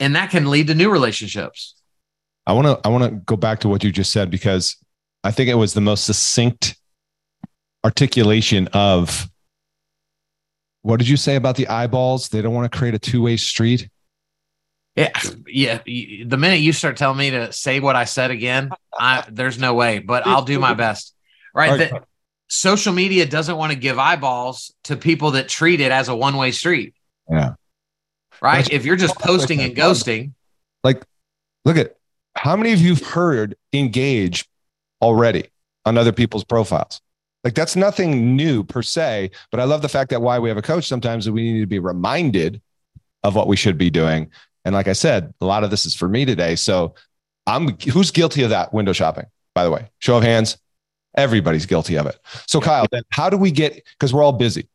And that can lead to new relationships. I want to I want to go back to what you just said because I think it was the most succinct articulation of what did you say about the eyeballs? They don't want to create a two-way street. Yeah, yeah. The minute you start telling me to say what I said again, I, there's no way. But I'll do my best. Right. right. The, social media doesn't want to give eyeballs to people that treat it as a one-way street. Yeah. Right. That's, if you're just posting and ghosting, like, look at how many of you've heard engage already on other people's profiles? Like that's nothing new per se, but I love the fact that why we have a coach sometimes that we need to be reminded of what we should be doing. And like I said, a lot of this is for me today. So I'm who's guilty of that window shopping, by the way? Show of hands. Everybody's guilty of it. So Kyle, then how do we get because we're all busy.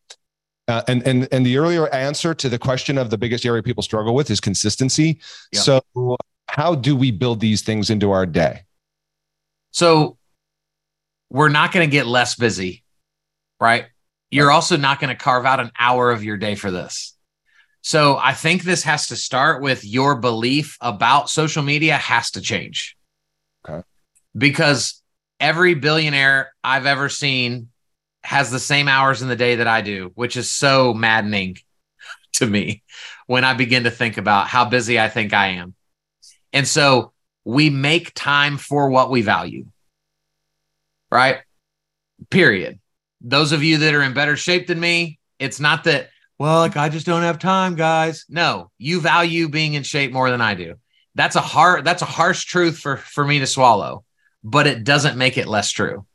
Uh, and and and the earlier answer to the question of the biggest area people struggle with is consistency. Yep. So how do we build these things into our day? So we're not going to get less busy, right? You're also not going to carve out an hour of your day for this. So I think this has to start with your belief about social media has to change. Okay. Because every billionaire I've ever seen has the same hours in the day that I do, which is so maddening to me when I begin to think about how busy I think I am. And so we make time for what we value right? Period. Those of you that are in better shape than me, it's not that, well, like I just don't have time, guys. No, you value being in shape more than I do. That's a hard, that's a harsh truth for, for me to swallow, but it doesn't make it less true.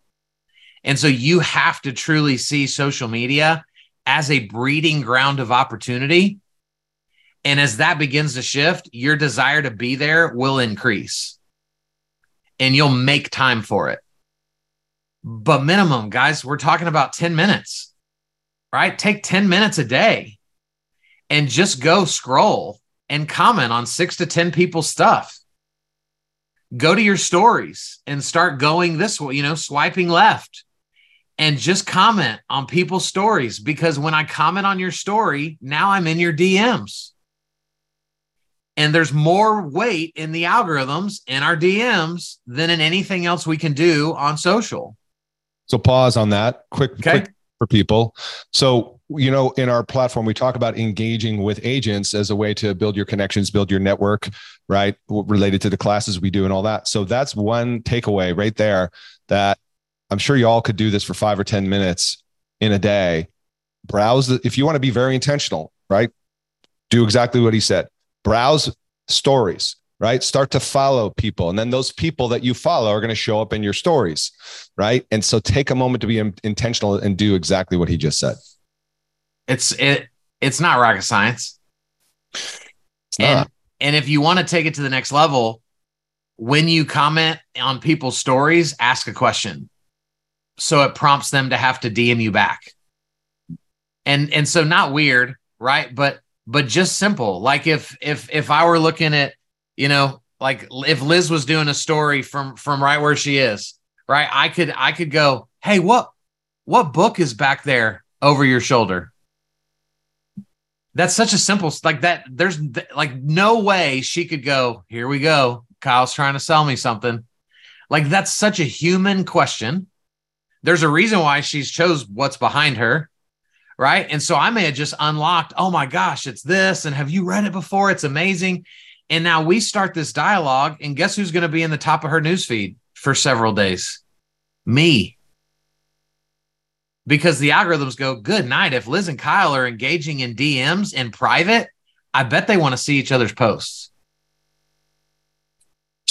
And so you have to truly see social media as a breeding ground of opportunity. And as that begins to shift, your desire to be there will increase and you'll make time for it but minimum, guys, we're talking about 10 minutes, right? Take 10 minutes a day and just go scroll and comment on six to 10 people's stuff. Go to your stories and start going this way, you know, swiping left and just comment on people's stories because when I comment on your story, now I'm in your DMs. And there's more weight in the algorithms in our DMs than in anything else we can do on social. So pause on that quick, okay. quick for people. So, you know, in our platform, we talk about engaging with agents as a way to build your connections, build your network, right? Related to the classes we do and all that. So that's one takeaway right there that I'm sure you all could do this for five or 10 minutes in a day. Browse the, if you want to be very intentional, right? Do exactly what he said. Browse stories, right? Start to follow people. And then those people that you follow are going to show up in your stories, right? And so take a moment to be intentional and do exactly what he just said. It's it it's not rocket science. It's and not. and if you want to take it to the next level, when you comment on people's stories, ask a question. So it prompts them to have to DM you back. And and so not weird, right? But but just simple. Like if if if I were looking at you know, like if Liz was doing a story from from right where she is, right? I could I could go, "Hey, what what book is back there over your shoulder?" That's such a simple like that there's like no way she could go, "Here we go. Kyle's trying to sell me something." Like that's such a human question. There's a reason why she's chose what's behind her, right? And so I may have just unlocked, "Oh my gosh, it's this and have you read it before? It's amazing." And now we start this dialogue, and guess who's going to be in the top of her newsfeed for several days? Me. Because the algorithms go, good night. If Liz and Kyle are engaging in DMs in private, I bet they want to see each other's posts.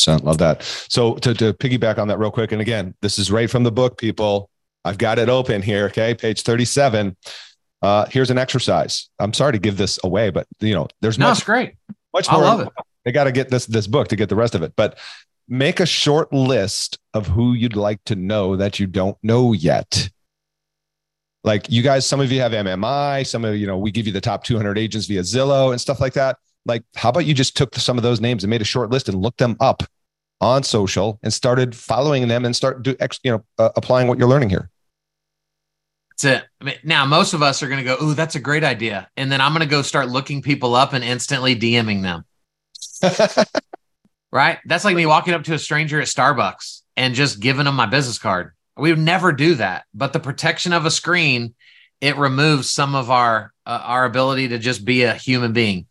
Love that. So to, to piggyback on that real quick, and again, this is right from the book, people. I've got it open here. Okay, page 37. Uh, here's an exercise. I'm sorry to give this away, but you know, there's no, much, it's great. Much more. I love it. they got to get this this book to get the rest of it. But make a short list of who you'd like to know that you don't know yet. Like you guys, some of you have MMI, some of you know, we give you the top 200 agents via Zillow and stuff like that. Like, how about you just took some of those names and made a short list and looked them up on social and started following them and start do you know uh, applying what you're learning here. That's it. I mean, now most of us are going to go, "Ooh, that's a great idea," and then I'm going to go start looking people up and instantly DMing them. right? That's like me walking up to a stranger at Starbucks and just giving them my business card. We would never do that, but the protection of a screen it removes some of our uh, our ability to just be a human being.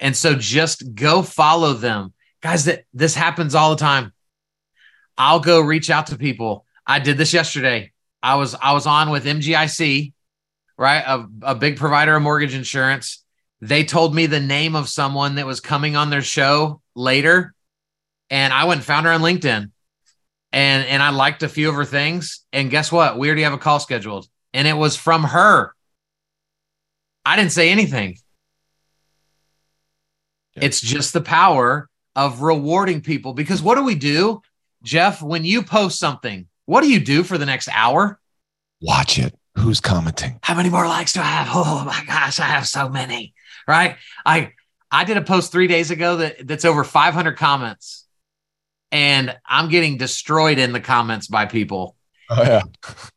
And so just go follow them. Guys, that this happens all the time. I'll go reach out to people. I did this yesterday. I was I was on with MGIC, right? A, a big provider of mortgage insurance. They told me the name of someone that was coming on their show later. And I went and found her on LinkedIn. And and I liked a few of her things. And guess what? We already have a call scheduled. And it was from her. I didn't say anything. It's just the power of rewarding people. Because what do we do, Jeff? When you post something, what do you do for the next hour? Watch it. Who's commenting? How many more likes do I have? Oh my gosh, I have so many. Right? I I did a post three days ago that that's over 500 comments, and I'm getting destroyed in the comments by people. Oh yeah.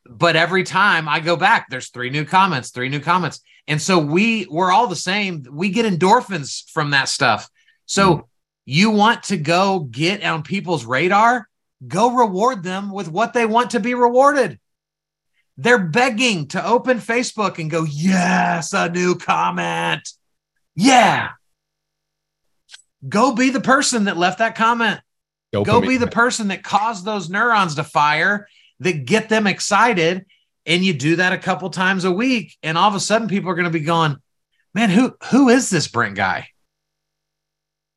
but every time I go back, there's three new comments, three new comments, and so we we're all the same. We get endorphins from that stuff. So mm. you want to go get on people's radar? Go reward them with what they want to be rewarded. They're begging to open Facebook and go, yes, a new comment. Yeah. Go be the person that left that comment. Go be the person that caused those neurons to fire that get them excited. And you do that a couple times a week. And all of a sudden, people are going to be going, man, who who is this Brent guy?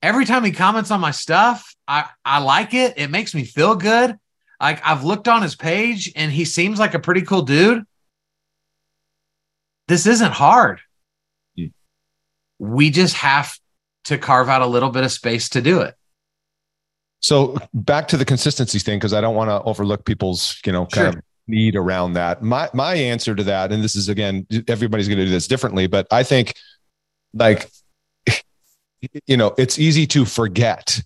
Every time he comments on my stuff, I, I like it. It makes me feel good. Like I've looked on his page and he seems like a pretty cool dude. This isn't hard. Hmm. We just have to carve out a little bit of space to do it. So back to the consistency thing, because I don't want to overlook people's, you know, kind sure. of need around that. My my answer to that, and this is again, everybody's going to do this differently, but I think like you know, it's easy to forget,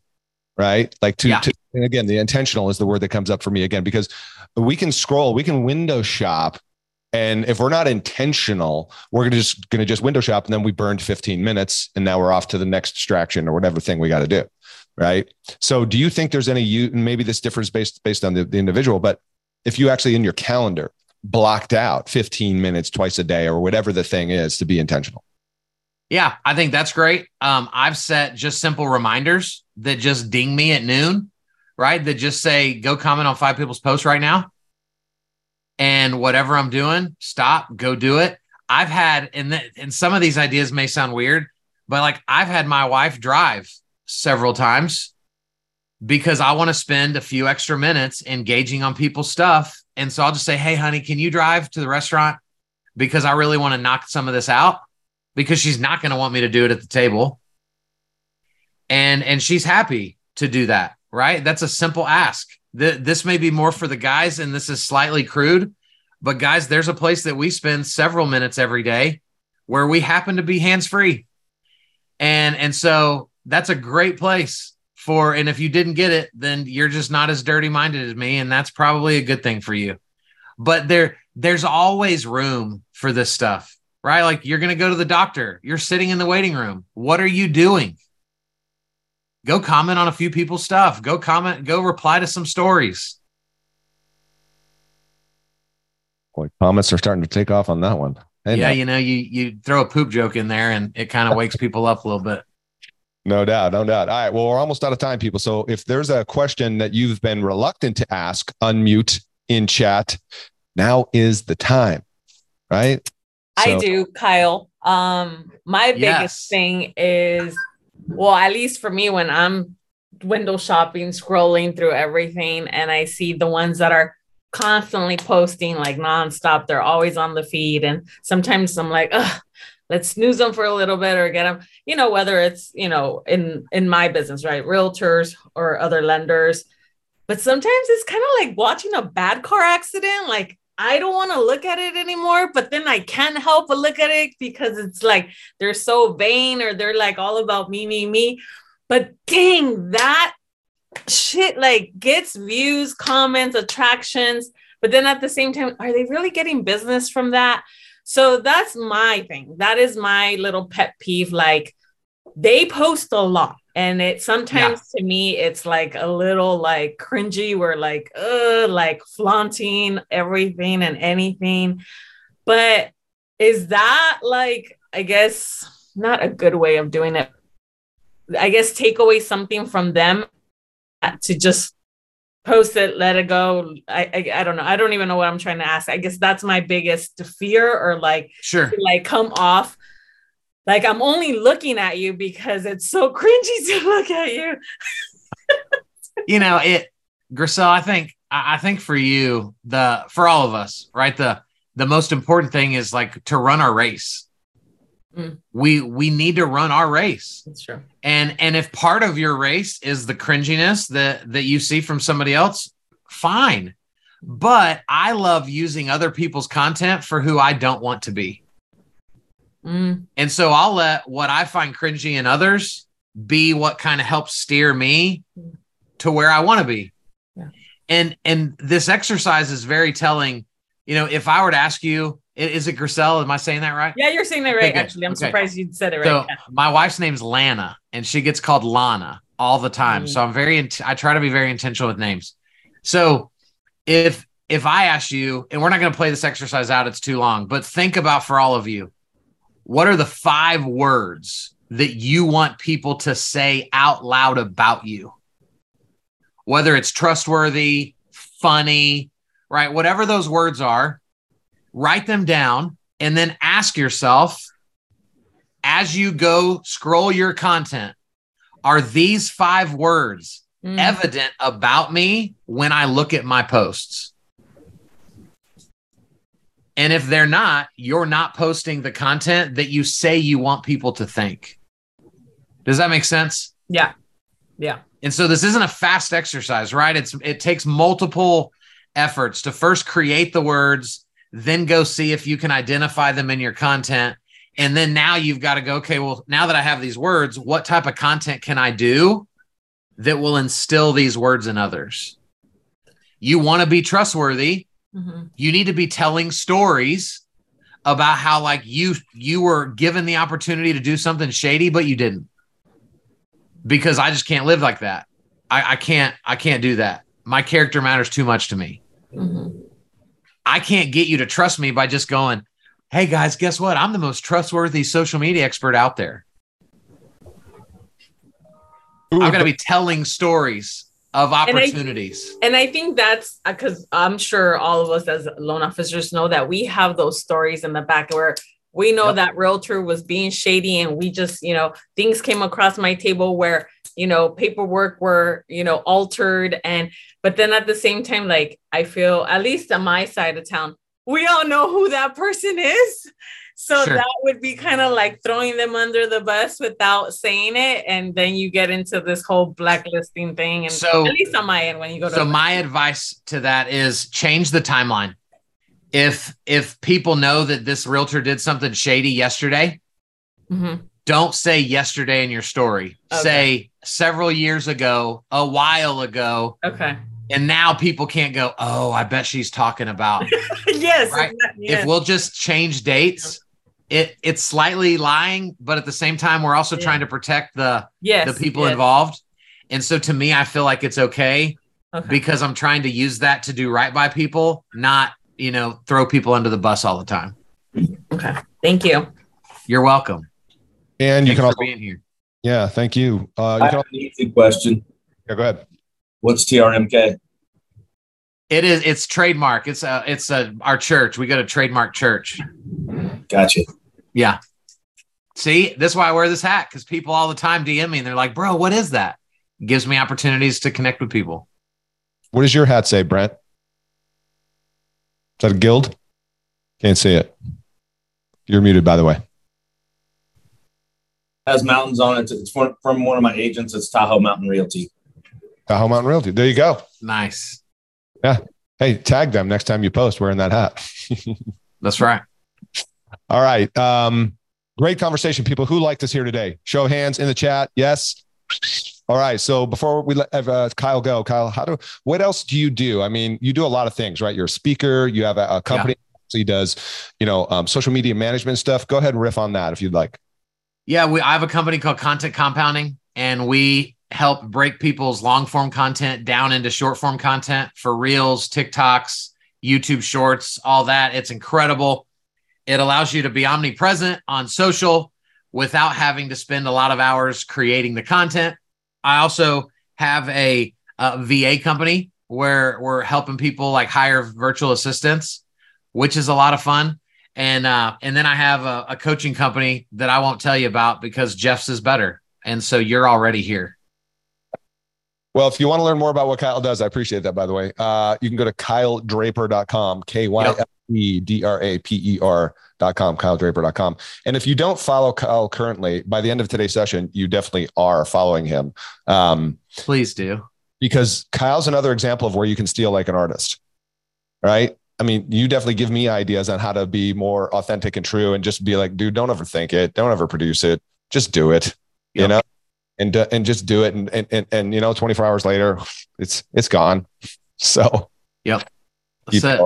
right? Like to, yeah. to and again, the intentional is the word that comes up for me again, because we can scroll, we can window shop and if we're not intentional, we're gonna just gonna just window shop, and then we burned 15 minutes, and now we're off to the next distraction or whatever thing we got to do, right? So, do you think there's any you? Maybe this difference based based on the, the individual, but if you actually in your calendar blocked out 15 minutes twice a day or whatever the thing is to be intentional. Yeah, I think that's great. Um, I've set just simple reminders that just ding me at noon, right? That just say, go comment on five people's posts right now and whatever I'm doing, stop, go do it. I've had, and, th- and some of these ideas may sound weird, but like I've had my wife drive several times because I want to spend a few extra minutes engaging on people's stuff. And so I'll just say, Hey, honey, can you drive to the restaurant? Because I really want to knock some of this out because she's not going to want me to do it at the table. And, and she's happy to do that, right? That's a simple ask this may be more for the guys, and this is slightly crude, but guys, there's a place that we spend several minutes every day where we happen to be hands free, and and so that's a great place for. And if you didn't get it, then you're just not as dirty minded as me, and that's probably a good thing for you. But there, there's always room for this stuff, right? Like you're going to go to the doctor, you're sitting in the waiting room. What are you doing? go comment on a few people's stuff. Go comment, go reply to some stories. Boy, comments are starting to take off on that one. Hey, yeah, you know, you you throw a poop joke in there and it kind of wakes people up a little bit. No doubt, no doubt. All right, well, we're almost out of time, people. So if there's a question that you've been reluctant to ask, unmute in chat. Now is the time, right? So, I do, Kyle. Um, my biggest yes. thing is well, at least for me, when I'm window shopping, scrolling through everything, and I see the ones that are constantly posting like nonstop, they're always on the feed. And sometimes I'm like, Ugh, let's snooze them for a little bit or get them, you know, whether it's, you know, in in my business, right? Realtors or other lenders. But sometimes it's kind of like watching a bad car accident. Like I don't want to look at it anymore, but then I can't help but look at it because it's like they're so vain or they're like all about me, me, me. But dang, that shit like gets views, comments, attractions. But then at the same time, are they really getting business from that? So that's my thing. That is my little pet peeve. Like they post a lot. And it sometimes yeah. to me, it's like a little like cringy, where like, uh, like flaunting everything and anything. But is that like, I guess, not a good way of doing it? I guess take away something from them to just post it, let it go. I, I, I don't know. I don't even know what I'm trying to ask. I guess that's my biggest fear, or like sure, like come off like I'm only looking at you because it's so cringy to look at you. you know it, Grisel. I think I think for you, the for all of us, right? The the most important thing is like to run our race. Mm. We we need to run our race. That's true. And and if part of your race is the cringiness that that you see from somebody else, fine. But I love using other people's content for who I don't want to be. Mm. And so I'll let what I find cringy in others be what kind of helps steer me to where I want to be. Yeah. And and this exercise is very telling. You know, if I were to ask you, is it Grisel? Am I saying that right? Yeah, you're saying that right. Okay, actually, I'm okay. surprised you said it right. So yeah. my wife's name's Lana, and she gets called Lana all the time. Mm. So I'm very. Int- I try to be very intentional with names. So if if I ask you, and we're not going to play this exercise out, it's too long, but think about for all of you, what are the five words that you want people to say out loud about you? Whether it's trustworthy, funny, right? Whatever those words are, write them down, and then ask yourself as you go scroll your content, are these five words mm. evident about me when I look at my posts? And if they're not, you're not posting the content that you say you want people to think. Does that make sense? Yeah. Yeah. And so this isn't a fast exercise, right? It's it takes multiple efforts to first create the words, then go see if you can identify them in your content. And then now you've got to go, okay, well, now that I have these words, what type of content can I do that will instill these words in others? You want to be trustworthy. Mm-hmm. You need to be telling stories about how like you you were given the opportunity to do something shady, but you didn't. Because I just can't live like that. I, I can't I can't do that. My character matters too much to me. Mm-hmm. I can't get you to trust me by just going, hey guys, guess what? I'm the most trustworthy social media expert out there. Ooh, I'm going to be telling stories of opportunities. And I, and I think that's because uh, I'm sure all of us as loan officers know that we have those stories in the back where we know yep. that realtor was being shady and we just, you know, things came across my table where you know paperwork were you know altered and but then at the same time like i feel at least on my side of town we all know who that person is. So sure. that would be kind of like throwing them under the bus without saying it. And then you get into this whole blacklisting thing. And so at least on my end when you go to so my advice to that is change the timeline if if people know that this realtor did something shady yesterday mm-hmm don't say yesterday in your story. Okay. Say several years ago, a while ago. Okay. And now people can't go, oh, I bet she's talking about. yes, right? yes. If we'll just change dates, it it's slightly lying, but at the same time, we're also yeah. trying to protect the yes, the people yes. involved. And so to me, I feel like it's okay, okay because I'm trying to use that to do right by people, not, you know, throw people under the bus all the time. Okay. Thank you. You're welcome. And you can also be in here. Yeah, thank you. Uh, you I have an easy question. Yeah, go ahead. What's TRMK? It is. It's trademark. It's a. It's a. Our church. We go to trademark church. Gotcha. Yeah. See, this is why I wear this hat because people all the time DM me and they're like, "Bro, what is that?" It gives me opportunities to connect with people. What does your hat say, Brent? Is that a guild? Can't see it. You're muted, by the way. has mountains on it. It's from, from one of my agents. It's Tahoe Mountain Realty. Tahoe Mountain Realty. There you go. Nice. Yeah. Hey, tag them next time you post wearing that hat. That's right. All right. Um, great conversation, people. Who liked us here today? Show of hands in the chat. Yes. All right. So before we let uh, Kyle go, Kyle, how do what else do you do? I mean, you do a lot of things, right? You're a speaker. You have a, a company. Yeah. He does, you know, um, social media management stuff. Go ahead and riff on that if you'd like. Yeah, we I have a company called Content Compounding, and we help break people's long form content down into short form content for reels, TikToks, YouTube shorts, all that. It's incredible. It allows you to be omnipresent on social without having to spend a lot of hours creating the content. I also have a, a VA company where we're helping people like hire virtual assistants, which is a lot of fun. And uh, and then I have a, a coaching company that I won't tell you about because Jeff's is better. And so you're already here. Well, if you want to learn more about what Kyle does, I appreciate that, by the way. Uh, you can go to kyledraper.com, K Y L E D R A P E R.com, kyledraper.com. And if you don't follow Kyle currently, by the end of today's session, you definitely are following him. Um, Please do. Because Kyle's another example of where you can steal like an artist, right? I mean, you definitely give me ideas on how to be more authentic and true and just be like, dude, don't overthink it. Don't ever produce it. Just do it. Yep. You know? and uh, and just do it and, and and and you know 24 hours later it's it's gone so yep that's it.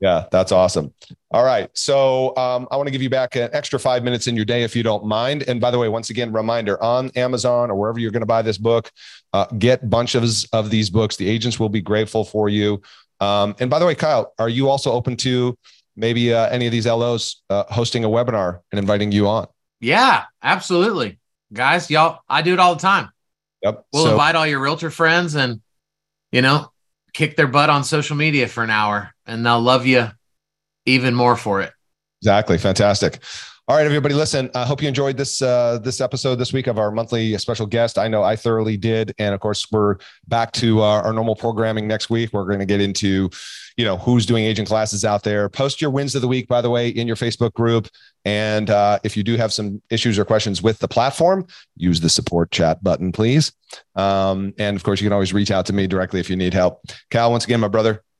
Yeah that's awesome. All right so um, i want to give you back an extra five minutes in your day if you don't mind. And by the way once again reminder on amazon or wherever you're going to buy this book uh, get bunches of these books. The agents will be grateful for you. Um, and by the way kyle are you also open to maybe uh, any of these los uh, hosting a webinar and inviting you on? Yeah absolutely. Guys, y'all, I do it all the time. Yep. We'll so, invite all your realtor friends and, you know, kick their butt on social media for an hour and they'll love you even more for it. Exactly. Fantastic. All right, everybody, listen. I hope you enjoyed this uh, this episode this week of our monthly special guest. I know I thoroughly did, and of course, we're back to uh, our normal programming next week. We're going to get into, you know, who's doing agent classes out there. Post your wins of the week, by the way, in your Facebook group. And uh, if you do have some issues or questions with the platform, use the support chat button, please. Um, and of course, you can always reach out to me directly if you need help. Cal, once again, my brother,